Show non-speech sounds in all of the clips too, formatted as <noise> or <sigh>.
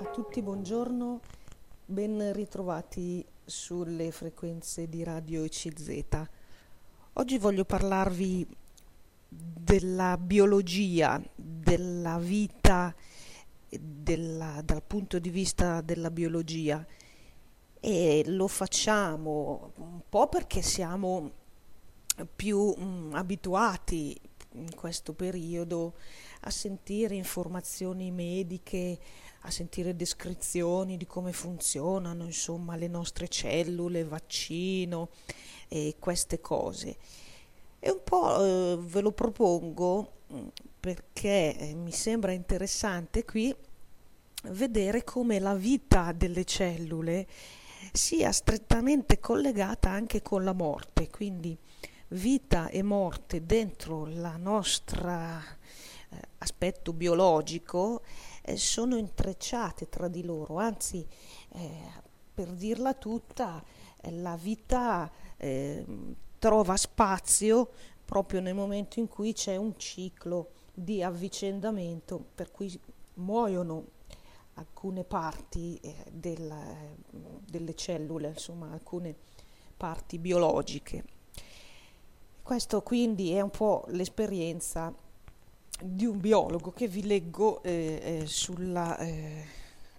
A tutti buongiorno, ben ritrovati sulle frequenze di Radio CZ. Oggi voglio parlarvi della biologia, della vita della, dal punto di vista della biologia e lo facciamo un po' perché siamo più mh, mm, abituati in questo periodo a sentire informazioni mediche, a sentire descrizioni di come funzionano, insomma, le nostre cellule, vaccino e queste cose. E un po' eh, ve lo propongo mm, perché eh, mi sembra interessante qui vedere come la vita delle cellule sia strettamente collegata anche con la morte, quindi vita e morte dentro la nostra aspetto biologico eh, sono intrecciate tra di loro, anzi eh, per dirla tutta eh, la vita trova spazio proprio nel momento in cui c'è un ciclo di avvicendamento per cui muoiono alcune parti eh, del, delle cellule, insomma alcune parti biologiche. Questo quindi è un po' l'esperienza di un biologo che vi leggo eh, eh, sulla eh,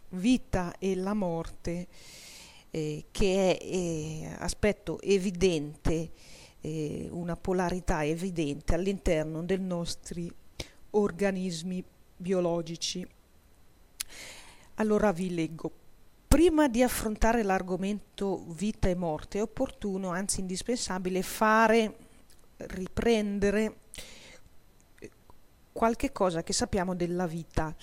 vita e la morte, eh, che è eh, aspetto evidente, una polarità evidente all'interno dei nostri organismi biologici. Allora vi leggo. Prima di affrontare l'argomento vita e morte è opportuno, anzi indispensabile, fare, riprendere qualche cosa che sappiamo della vita.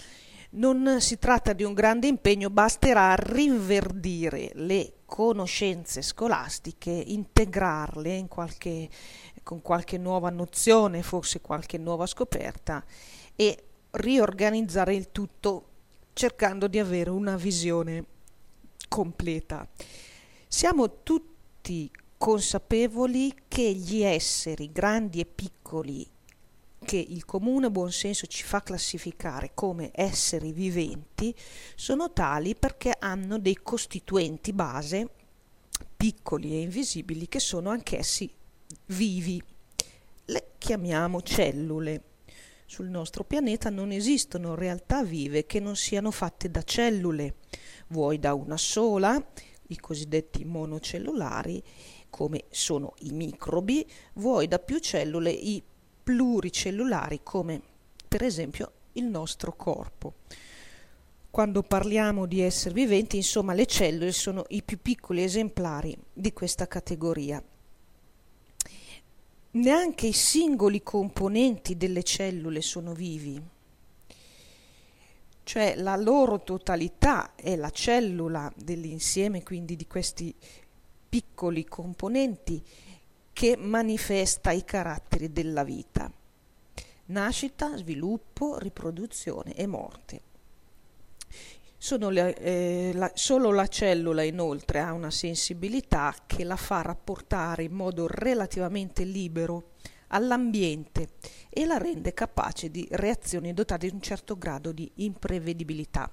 Non si tratta di un grande impegno, basterà rinverdire le conoscenze scolastiche, integrarle in qualche, con qualche nuova nozione, forse qualche nuova scoperta e riorganizzare il tutto cercando di avere una visione completa. Siamo tutti consapevoli che gli esseri grandi e piccoli che il comune buonsenso ci fa classificare come esseri viventi sono tali perché hanno dei costituenti base piccoli e invisibili che sono anch'essi vivi. Le chiamiamo cellule. Sul nostro pianeta non esistono realtà vive che non siano fatte da cellule, vuoi da una sola, i cosiddetti monocellulari, come sono i microbi, vuoi da più cellule, i pluricellulari come per esempio il nostro corpo. Quando parliamo di esseri viventi, insomma, le cellule sono i più piccoli esemplari di questa categoria. Neanche i singoli componenti delle cellule sono vivi, cioè la loro totalità è la cellula dell'insieme quindi di questi piccoli componenti che manifesta i caratteri della vita. Nascita, sviluppo, riproduzione e morte. Le, eh, la, solo la cellula inoltre ha una sensibilità che la fa rapportare in modo relativamente libero all'ambiente e la rende capace di reazioni dotate di un certo grado di imprevedibilità.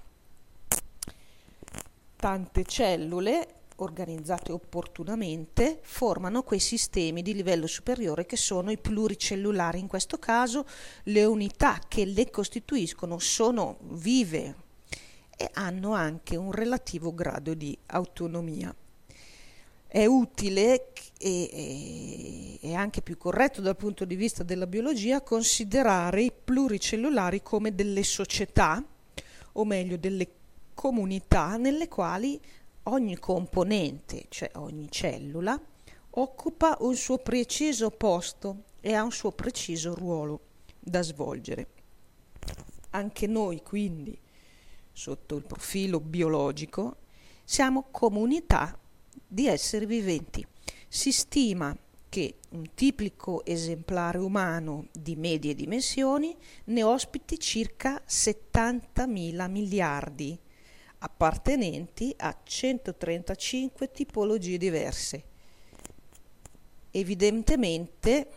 Tante cellule organizzate opportunamente, formano quei sistemi di livello superiore che sono i pluricellulari. In questo caso le unità che le costituiscono sono vive e hanno anche un relativo grado di autonomia. È utile e, e anche più corretto dal punto di vista della biologia considerare i pluricellulari come delle società, o meglio delle comunità nelle quali ogni componente, cioè ogni cellula, occupa un suo preciso posto e ha un suo preciso ruolo da svolgere. Anche noi, quindi, sotto il profilo biologico, siamo comunità di esseri viventi. Si stima che un tipico esemplare umano di medie dimensioni ne ospiti circa 70.000 miliardi appartenenti a 135 tipologie diverse. Evidentemente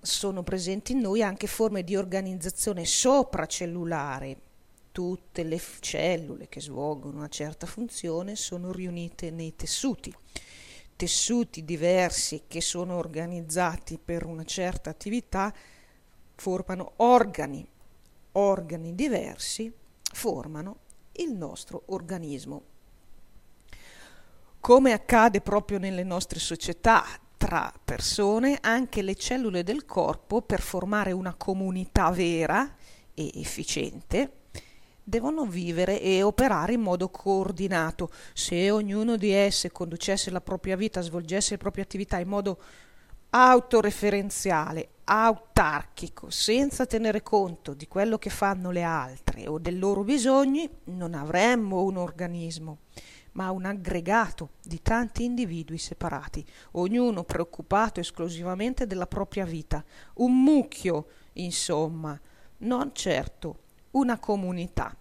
sono presenti in noi anche forme di organizzazione sopracellulare, tutte le f- cellule che svolgono una certa funzione sono riunite nei tessuti. Tessuti diversi che sono organizzati per una certa attività formano organi. Organi diversi formano il nostro organismo. Come accade proprio nelle nostre società, tra persone, anche le cellule del corpo, per formare una comunità vera e efficiente, devono vivere e operare in modo coordinato. Se ognuno di esse conducesse la propria vita, svolgesse le proprie attività in modo autoreferenziale, autarchico, senza tenere conto di quello che fanno le altre o dei loro bisogni, non avremmo un organismo ma un aggregato di tanti individui separati, ognuno preoccupato esclusivamente della propria vita, un mucchio, insomma, non certo una comunità.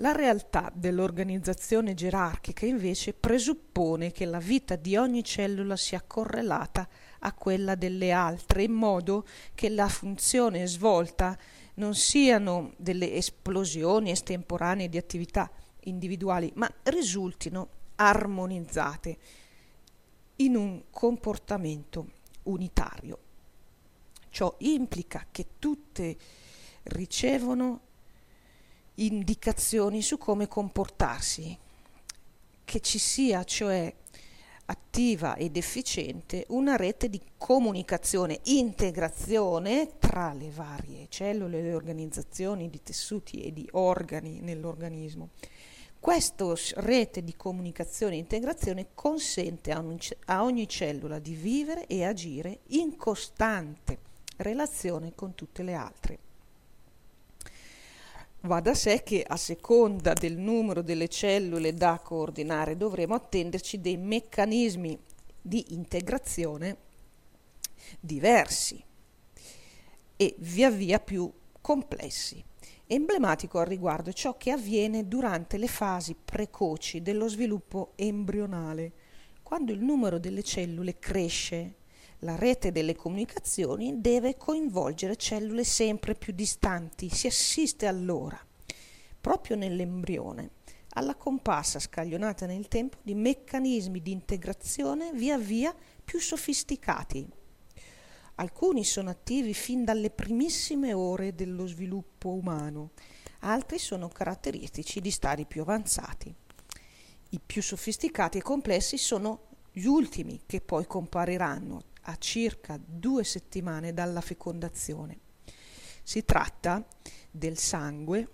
La realtà dell'organizzazione gerarchica invece presuppone che la vita di ogni cellula sia correlata a quella delle altre, in modo che la funzione svolta non siano delle esplosioni estemporanee di attività, individuali, ma risultino armonizzate in un comportamento unitario. Ciò implica che tutte ricevono indicazioni su come comportarsi, che ci sia cioè attiva ed efficiente una rete di comunicazione, integrazione tra le varie cellule, le organizzazioni di tessuti e di organi nell'organismo questa rete di comunicazione e integrazione consente a ogni, a ogni cellula di vivere e agire in costante relazione con tutte le altre. Va da sé che a seconda del numero delle cellule da coordinare dovremo attenderci dei meccanismi di integrazione diversi e via via più complessi. Emblematico al riguardo ciò che avviene durante le fasi precoci dello sviluppo embrionale, quando il numero delle cellule cresce. La rete delle comunicazioni deve coinvolgere cellule sempre più distanti. Si assiste allora, proprio nell'embrione, alla comparsa scaglionata nel tempo di meccanismi di integrazione via via più sofisticati. Alcuni sono attivi fin dalle primissime ore dello sviluppo umano, altri sono caratteristici di stadi più avanzati. I più sofisticati e complessi sono gli ultimi che poi compariranno a circa due settimane dalla fecondazione. Si tratta del sangue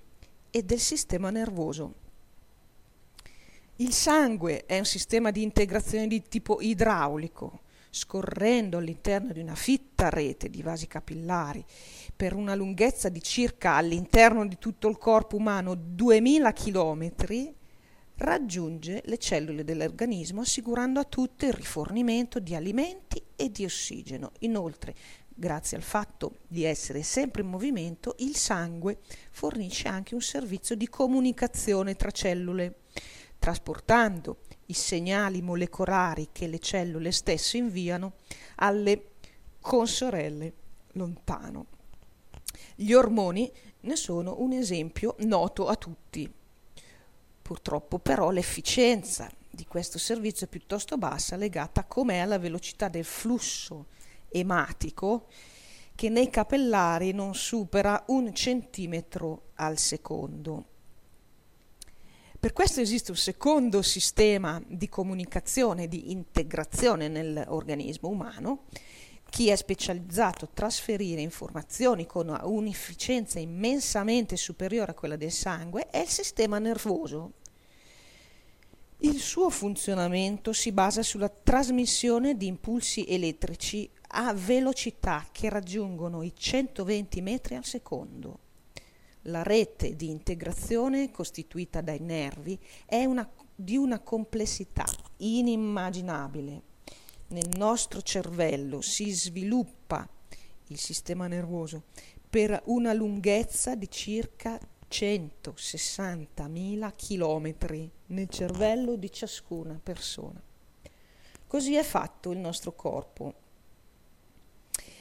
e del sistema nervoso. Il sangue è un sistema di integrazione di tipo idraulico, scorrendo all'interno di una fitta rete di vasi capillari per una lunghezza di circa all'interno di tutto il corpo umano 2000 km, raggiunge le cellule dell'organismo assicurando a tutte il rifornimento di alimenti e di ossigeno. Inoltre, grazie al fatto di essere sempre in movimento, il sangue fornisce anche un servizio di comunicazione tra cellule, trasportando i segnali molecolari che le cellule stesse inviano alle consorelle lontano. Gli ormoni ne sono un esempio noto a tutti. Purtroppo però l'efficienza di questo servizio è piuttosto bassa, legata com'è alla velocità del flusso ematico che nei capillari non supera un centimetro al secondo. Per questo esiste un secondo sistema di comunicazione, di integrazione nell'organismo umano, chi è specializzato a trasferire informazioni con un'efficienza immensamente superiore a quella del sangue è il sistema nervoso. Il suo funzionamento si basa sulla trasmissione di impulsi elettrici a velocità che raggiungono i 120 metri al secondo la rete di integrazione costituita dai nervi è una, di una complessità inimmaginabile. Nel nostro cervello si sviluppa il sistema nervoso per una lunghezza di circa 160.000 chilometri nel cervello di ciascuna persona. Così è fatto il nostro corpo.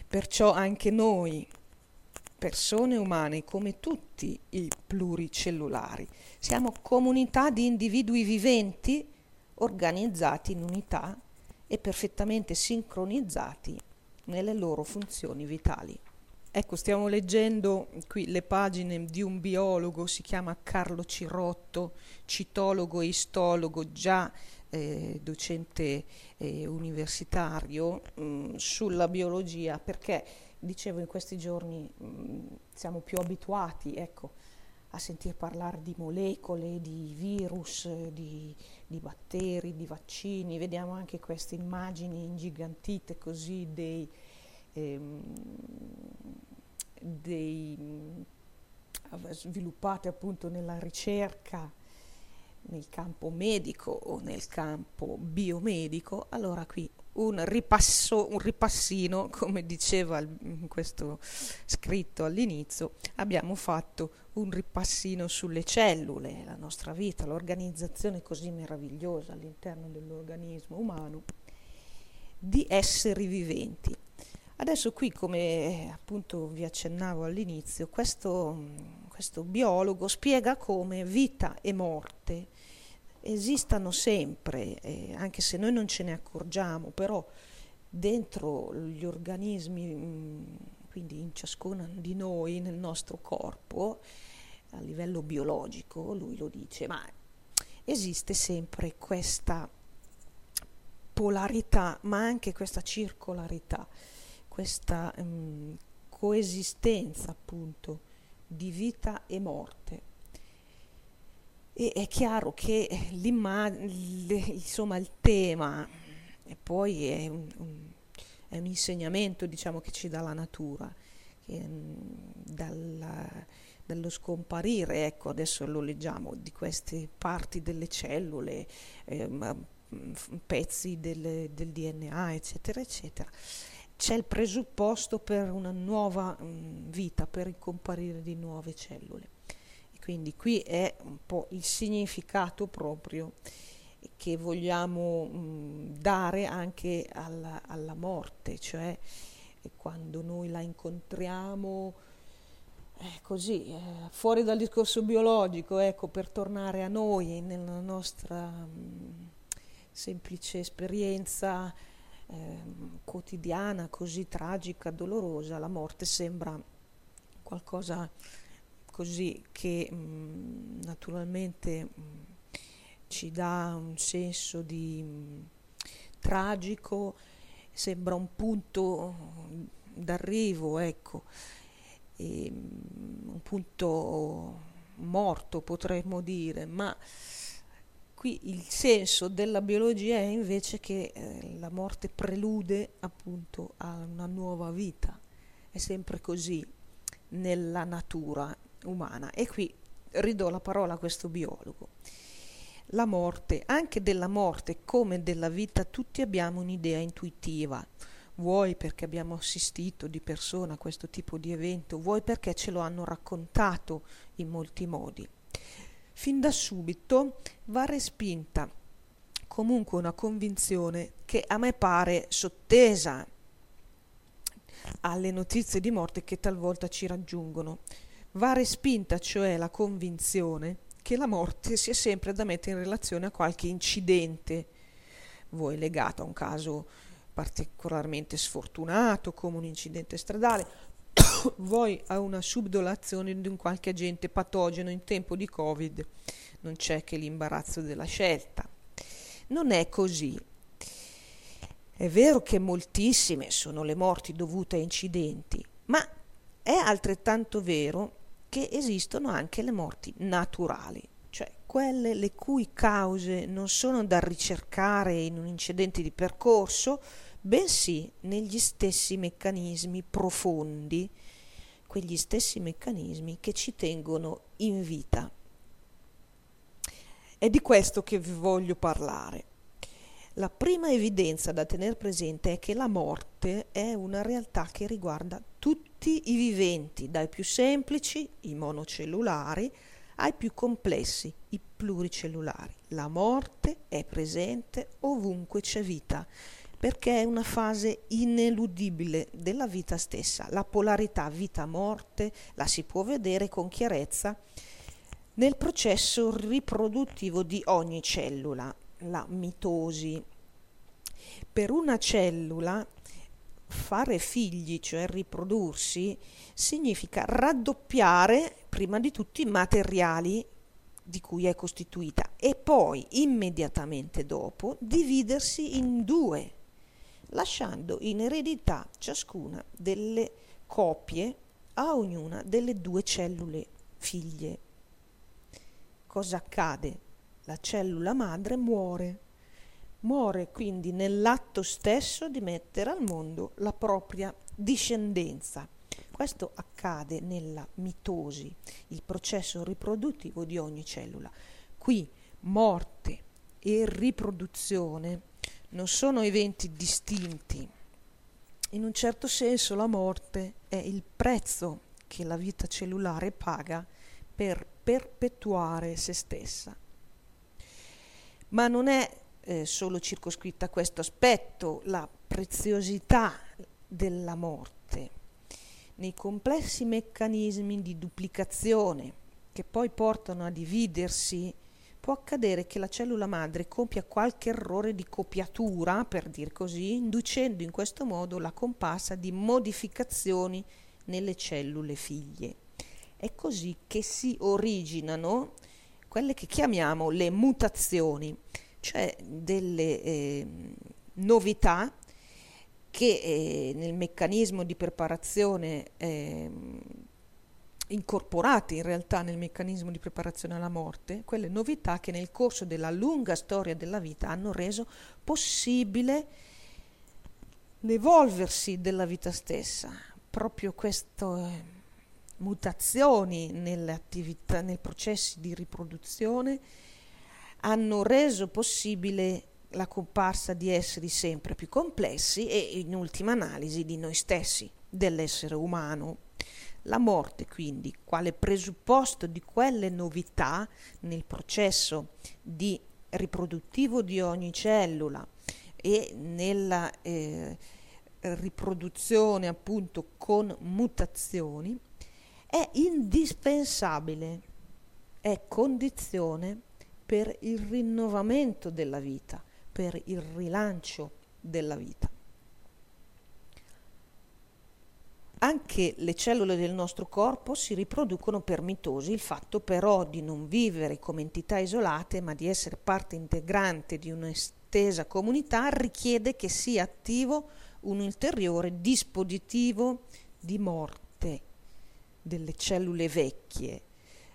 Perciò anche noi persone umane come tutti i pluricellulari. Siamo comunità di individui viventi organizzati in unità e perfettamente sincronizzati nelle loro funzioni vitali. Ecco, stiamo leggendo qui le pagine di un biologo, si chiama Carlo Cirotto, citologo e istologo, già eh, docente eh, universitario, mh, mm, sulla biologia, perché dicevo in questi giorni mh, mm, siamo più abituati ecco, a sentir parlare di molecole, di virus, di, di, batteri, di vaccini, vediamo anche queste immagini ingigantite così dei, ehm, dei sviluppate appunto nella ricerca nel campo medico o nel campo biomedico, allora qui un ripasso, un ripassino, come diceva in questo scritto all'inizio, abbiamo fatto un ripassino sulle cellule, la nostra vita, l'organizzazione così meravigliosa all'interno dell'organismo umano di esseri viventi. Adesso qui, come appunto vi accennavo all'inizio, questo, questo biologo spiega come vita e morte esistano sempre, eh, anche se noi non ce ne accorgiamo, però dentro gli organismi, mh, quindi in ciascuno di noi, nel nostro corpo, a livello biologico, lui lo dice, ma esiste sempre questa polarità, ma anche questa circolarità, questa mh, coesistenza appunto di vita e morte. E è chiaro che insomma, il tema e poi è un, un, è un, insegnamento diciamo, che ci dà la natura, che, mm, dalla, dallo scomparire, ecco adesso lo leggiamo, di queste parti delle cellule, eh, pezzi del, del, DNA, eccetera, eccetera. C'è il presupposto per una nuova mm, vita, per il comparire di nuove cellule. Quindi qui è un po' il significato proprio che vogliamo mh, dare anche alla, alla, morte, cioè quando noi la incontriamo eh, così, eh, fuori dal discorso biologico, ecco, per tornare a noi, nella nostra mh, semplice esperienza eh, quotidiana, così tragica, dolorosa, la morte sembra qualcosa così che mh, mm, naturalmente mh, mm, ci dà un senso di mh, mm, tragico, sembra un punto d'arrivo, ecco, e, un punto morto potremmo dire, ma qui il senso della biologia è invece che eh, la morte prelude appunto a una nuova vita, è sempre così nella natura umana. E qui ridò la parola a questo biologo. La morte, anche della morte come della vita, tutti abbiamo un'idea intuitiva. Vuoi perché abbiamo assistito di persona a questo tipo di evento, vuoi perché ce lo hanno raccontato in molti modi. Fin da subito va respinta comunque una convinzione che a me pare sottesa alle notizie di morte che talvolta ci raggiungono. Va respinta cioè la convinzione che la morte sia sempre da mettere in relazione a qualche incidente, vuoi legato a un caso particolarmente sfortunato come un incidente stradale, <coughs> vuoi a una subdolazione di un qualche agente patogeno in tempo di Covid. Non c'è che l'imbarazzo della scelta. Non è così. È vero che moltissime sono le morti dovute a incidenti, ma è altrettanto vero che esistono anche le morti naturali, cioè quelle le cui cause non sono da ricercare in un incidente di percorso, bensì negli stessi meccanismi profondi, quegli stessi meccanismi che ci tengono in vita. È di questo che vi voglio parlare. La prima evidenza da tenere presente è che la morte è una realtà che riguarda tutti i viventi, dai più semplici, i monocellulari, ai più complessi, i pluricellulari. La morte è presente ovunque c'è vita. Perché è una fase ineludibile della vita stessa. La polarità vita-morte la si può vedere con chiarezza nel processo riproduttivo di ogni cellula, la mitosi. Per una cellula fare figli, cioè riprodursi, significa raddoppiare prima di tutto i materiali di cui è costituita e poi immediatamente dopo dividersi in due, lasciando in eredità ciascuna delle copie a ognuna delle due cellule figlie. Cosa accade? La cellula madre muore. Muore quindi nell'atto stesso di mettere al mondo la propria discendenza questo accade nella mitosi, il processo riproduttivo di ogni cellula. Qui morte e riproduzione non sono eventi distinti. In un certo senso la morte è il prezzo che la vita cellulare paga per perpetuare se stessa. Ma non è eh, solo circoscritta a questo aspetto, la preziosità della morte nei complessi meccanismi di duplicazione che poi portano a dividersi, può accadere che la cellula madre compia qualche errore di copiatura, per dir così, inducendo in questo modo la comparsa di modificazioni nelle cellule figlie. È così che si originano quelle che chiamiamo le mutazioni, cioè delle eh, novità che eh, nel meccanismo di preparazione eh, incorporate in realtà nel meccanismo di preparazione alla morte, quelle novità che nel corso della lunga storia della vita hanno reso possibile l'evolversi della vita stessa, proprio queste eh, mutazioni nelle attività, nei processi di riproduzione hanno reso possibile la comparsa di esseri sempre più complessi e in ultima analisi di noi stessi, dell'essere umano. La morte quindi, quale presupposto di quelle novità nel processo di riproduttivo di ogni cellula e nella eh, riproduzione appunto con mutazioni, è indispensabile, è condizione per il rinnovamento della vita per il rilancio della vita. Anche le cellule del nostro corpo si riproducono per mitosi, il fatto però di non vivere come entità isolate, ma di essere parte integrante di un'estesa comunità, richiede che sia attivo un ulteriore dispositivo di morte delle cellule vecchie,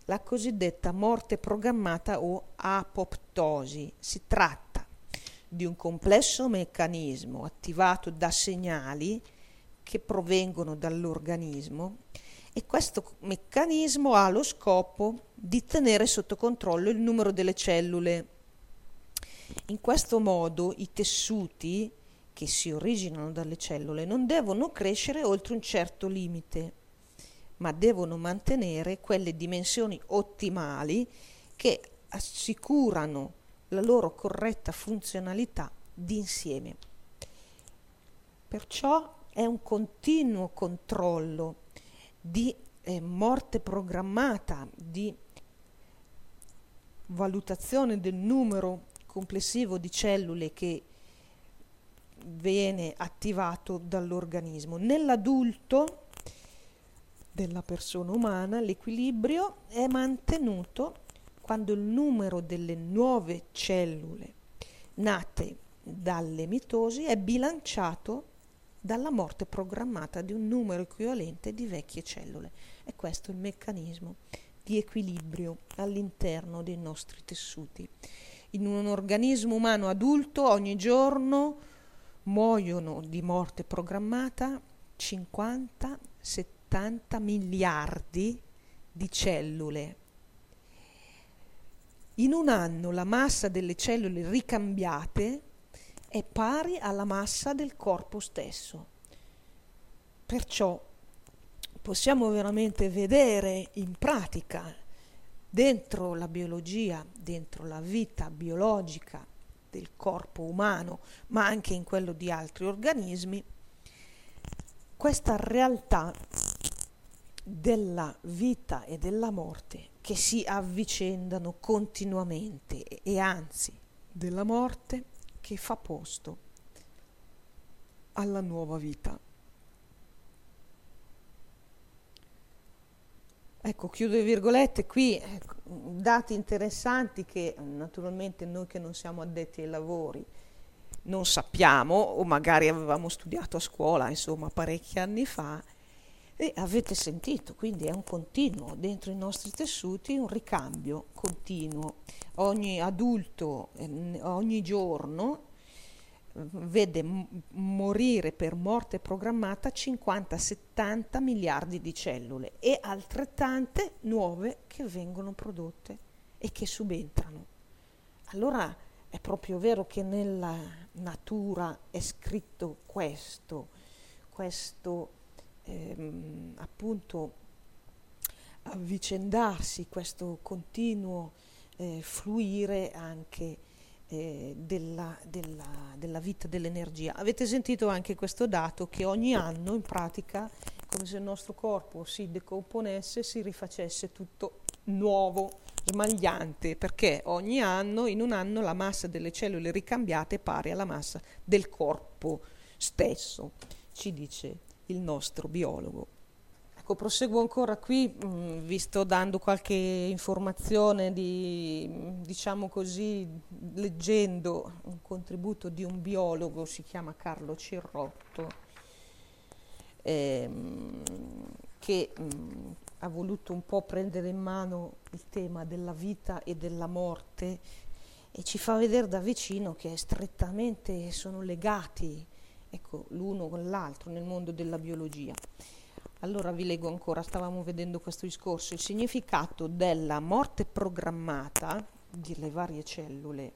la cosiddetta morte programmata o apoptosi. Si tratta di un complesso meccanismo attivato da segnali che provengono dall'organismo e questo meccanismo ha lo scopo di tenere sotto controllo il numero delle cellule. In questo modo i tessuti che si originano dalle cellule non devono crescere oltre un certo limite, ma devono mantenere quelle dimensioni ottimali che assicurano la loro corretta funzionalità d'insieme. Perciò è un continuo controllo di eh, morte programmata, di valutazione del numero complessivo di cellule che viene attivato dall'organismo. Nell'adulto della persona umana l'equilibrio è mantenuto quando il numero delle nuove cellule nate dalle mitosi è bilanciato dalla morte programmata di un numero equivalente di vecchie cellule. E questo è il meccanismo di equilibrio all'interno dei nostri tessuti. In un organismo umano adulto ogni giorno muoiono di morte programmata 50-70 miliardi di cellule in un anno la massa delle cellule ricambiate è pari alla massa del corpo stesso. Perciò possiamo veramente vedere in pratica dentro la biologia, dentro la vita biologica del corpo umano, ma anche in quello di altri organismi, questa realtà della vita e della morte che si avvicendano continuamente e anzi della morte che fa posto alla nuova vita. Ecco, chiudo le virgolette, qui ecco, dati interessanti che naturalmente noi che non siamo addetti ai lavori non sappiamo o magari avevamo studiato a scuola, insomma, parecchi anni fa e avete sentito, quindi è un continuo dentro i nostri tessuti, un ricambio continuo. Ogni adulto eh, ogni giorno vede morire per morte programmata 50-70 miliardi di cellule e altrettante nuove che vengono prodotte e che subentrano. Allora è proprio vero che nella natura è scritto questo, questo ehm, appunto avvicendarsi, questo continuo eh, fluire anche eh, della, della, della, vita dell'energia. Avete sentito anche questo dato che ogni anno in pratica come se il nostro corpo si decomponesse, si rifacesse tutto nuovo, smagliante, perché ogni anno, in un anno, la massa delle cellule ricambiate è pari alla massa del corpo stesso, ci dice il nostro biologo. Ecco, proseguo ancora qui, mm, vi sto dando qualche informazione di, diciamo così, leggendo un contributo di un biologo, si chiama Carlo Cirrotto, ehm, che mh, mm, ha voluto un po' prendere in mano il tema della vita e della morte e ci fa vedere da vicino che strettamente sono legati ecco, l'uno con l'altro nel mondo della biologia. Allora vi leggo ancora, stavamo vedendo questo discorso, il significato della morte programmata delle varie cellule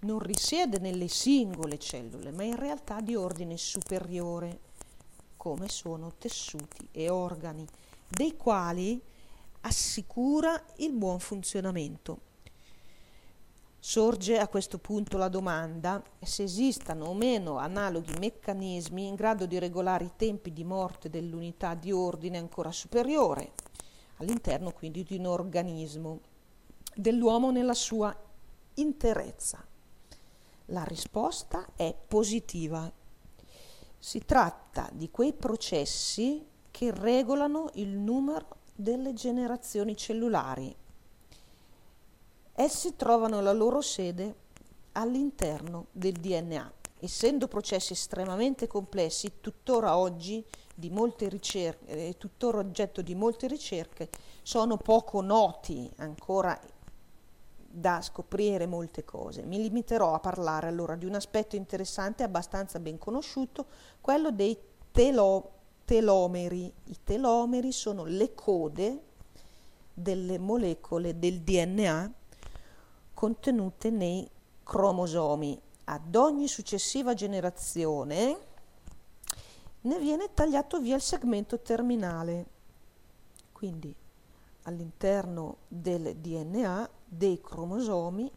non risiede nelle singole cellule, ma in realtà di ordine superiore, come sono tessuti e organi, dei quali assicura il buon funzionamento. Sorge a questo punto la domanda se esistano o meno analoghi meccanismi in grado di regolare i tempi di morte dell'unità di ordine ancora superiore, all'interno quindi di un organismo, dell'uomo nella sua interezza. La risposta è positiva. Si tratta di quei processi che regolano il numero delle generazioni cellulari Essi trovano la loro sede all'interno del DNA. Essendo processi estremamente complessi, tuttora oggi di molte ricerche, tuttora oggetto di molte ricerche, sono poco noti ancora da scoprire molte cose. Mi limiterò a parlare allora di un aspetto interessante abbastanza ben conosciuto, quello dei telo, telomeri. I telomeri sono le code delle molecole del DNA contenute nei cromosomi. Ad ogni successiva generazione ne viene tagliato via il segmento terminale. Quindi all'interno del DNA dei cromosomi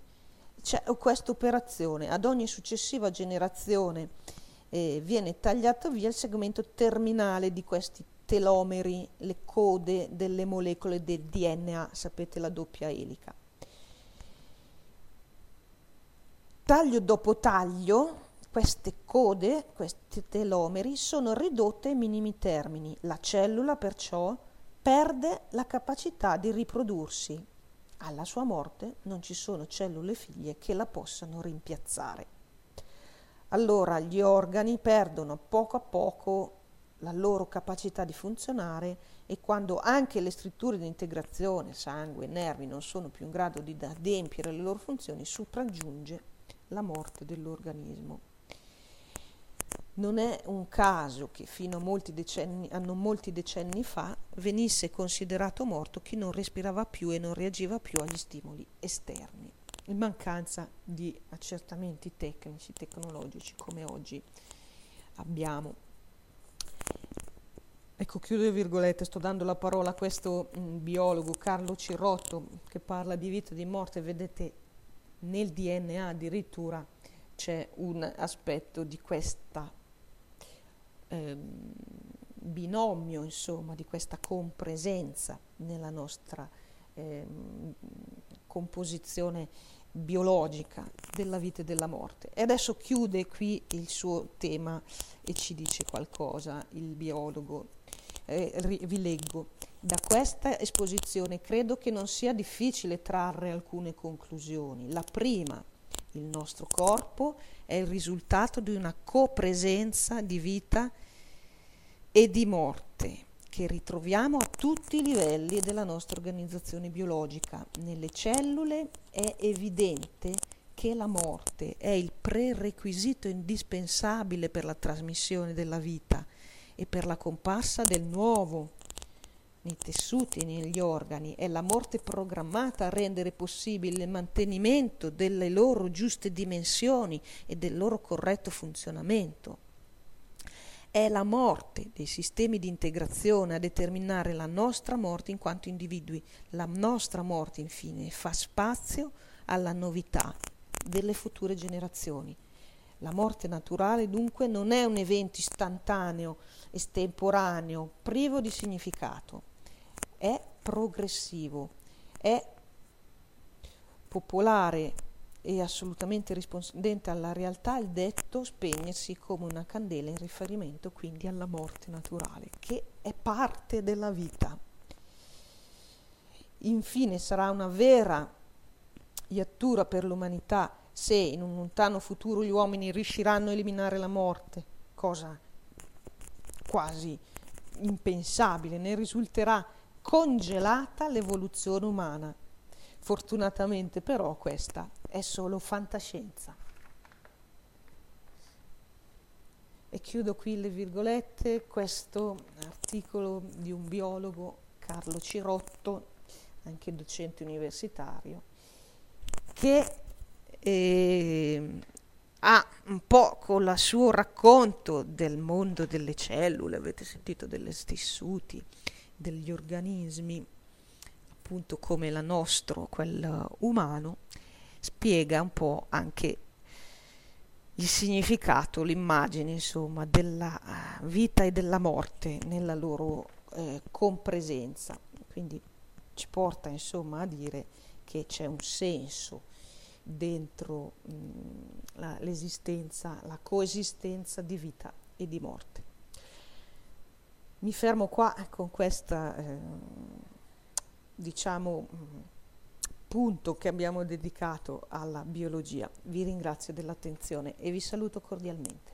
c'è questa operazione. Ad ogni successiva generazione eh, viene tagliato via il segmento terminale di questi telomeri, le code delle molecole del DNA, sapete la doppia elica. Taglio dopo taglio queste code, questi telomeri, sono ridotte ai minimi termini. La cellula perciò perde la capacità di riprodursi. Alla sua morte non ci sono cellule figlie che la possano rimpiazzare. Allora gli organi perdono poco a poco la loro capacità di funzionare e quando anche le strutture di integrazione, sangue, nervi non sono più in grado di adempiere le loro funzioni, sopraggiunge la morte dell'organismo. Non è un caso che fino a molti decenni, a molti decenni fa venisse considerato morto chi non respirava più e non reagiva più agli stimoli esterni, in mancanza di accertamenti tecnici, tecnologici come oggi abbiamo. Ecco, chiudo le virgolette, sto dando la parola a questo mh, mm, biologo Carlo Cirotto che parla di vita e di morte, vedete nel DNA addirittura c'è un aspetto di questa ehm, binomio, insomma, di questa compresenza nella nostra ehm, composizione biologica della vita e della morte. E adesso chiude qui il suo tema e ci dice qualcosa il biologo. Eh, vi leggo. Da questa esposizione credo che non sia difficile trarre alcune conclusioni. La prima, il nostro corpo è il risultato di una copresenza di vita e di morte che ritroviamo a tutti i livelli della nostra organizzazione biologica. Nelle cellule è evidente che la morte è il prerequisito indispensabile per la trasmissione della vita e per la comparsa del nuovo nei tessuti negli organi. È la morte programmata a rendere possibile il mantenimento delle loro giuste dimensioni e del loro corretto funzionamento. È la morte dei sistemi di integrazione a determinare la nostra morte in quanto individui. La nostra morte, infine, fa spazio alla novità delle future generazioni. La morte naturale dunque non è un evento istantaneo, estemporaneo, privo di significato, è progressivo, è popolare e assolutamente rispondente alla realtà il detto spegnersi come una candela in riferimento quindi alla morte naturale, che è parte della vita. Infine sarà una vera iattura per l'umanità se in un lontano futuro gli uomini riusciranno a eliminare la morte, cosa quasi impensabile, ne risulterà congelata l'evoluzione umana. Fortunatamente però questa è solo fantascienza. E chiudo qui le virgolette, questo articolo di un biologo, Carlo Cirotto, anche docente universitario, che eh, ha un po' con il suo racconto del mondo delle cellule, avete sentito, delle tessuti, degli organismi, appunto come il nostro, quello umano, spiega un po' anche il significato, l'immagine, insomma, della eh, vita e della morte nella loro eh, compresenza. Quindi ci porta, insomma, a dire che c'è un senso dentro mh, la, l'esistenza, la coesistenza di vita e di morte. Mi fermo qua con questa, eh, diciamo, punto che abbiamo dedicato alla biologia. Vi ringrazio dell'attenzione e vi saluto cordialmente.